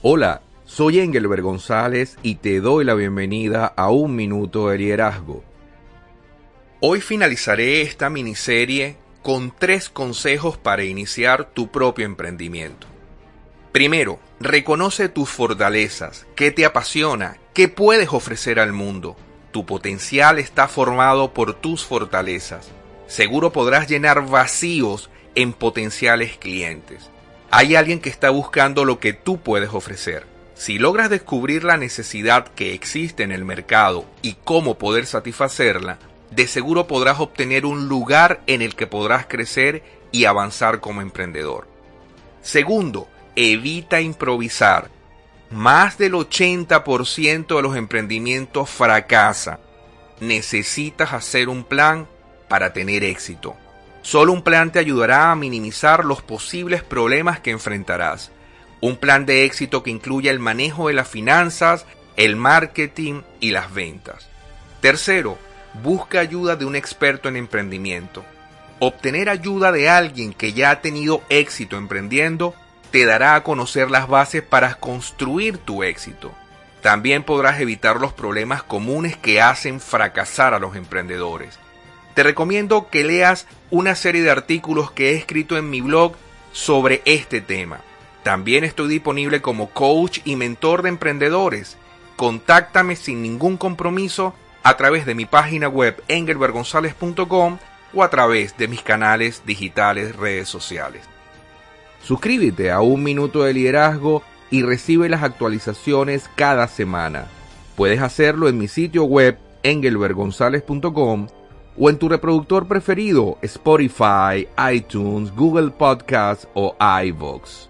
Hola, soy Engelbert González y te doy la bienvenida a Un Minuto de Liderazgo. Hoy finalizaré esta miniserie con tres consejos para iniciar tu propio emprendimiento. Primero, reconoce tus fortalezas, qué te apasiona, qué puedes ofrecer al mundo. Tu potencial está formado por tus fortalezas. Seguro podrás llenar vacíos en potenciales clientes. Hay alguien que está buscando lo que tú puedes ofrecer. Si logras descubrir la necesidad que existe en el mercado y cómo poder satisfacerla, de seguro podrás obtener un lugar en el que podrás crecer y avanzar como emprendedor. Segundo, evita improvisar. Más del 80% de los emprendimientos fracasa. Necesitas hacer un plan para tener éxito. Solo un plan te ayudará a minimizar los posibles problemas que enfrentarás. Un plan de éxito que incluya el manejo de las finanzas, el marketing y las ventas. Tercero, busca ayuda de un experto en emprendimiento. Obtener ayuda de alguien que ya ha tenido éxito emprendiendo te dará a conocer las bases para construir tu éxito. También podrás evitar los problemas comunes que hacen fracasar a los emprendedores. Te recomiendo que leas una serie de artículos que he escrito en mi blog sobre este tema. También estoy disponible como coach y mentor de emprendedores. Contáctame sin ningún compromiso a través de mi página web engelbergonzalez.com o a través de mis canales digitales redes sociales. Suscríbete a Un Minuto de Liderazgo y recibe las actualizaciones cada semana. Puedes hacerlo en mi sitio web engelbergonzalez.com o en tu reproductor preferido Spotify, iTunes, Google Podcasts o iVoox.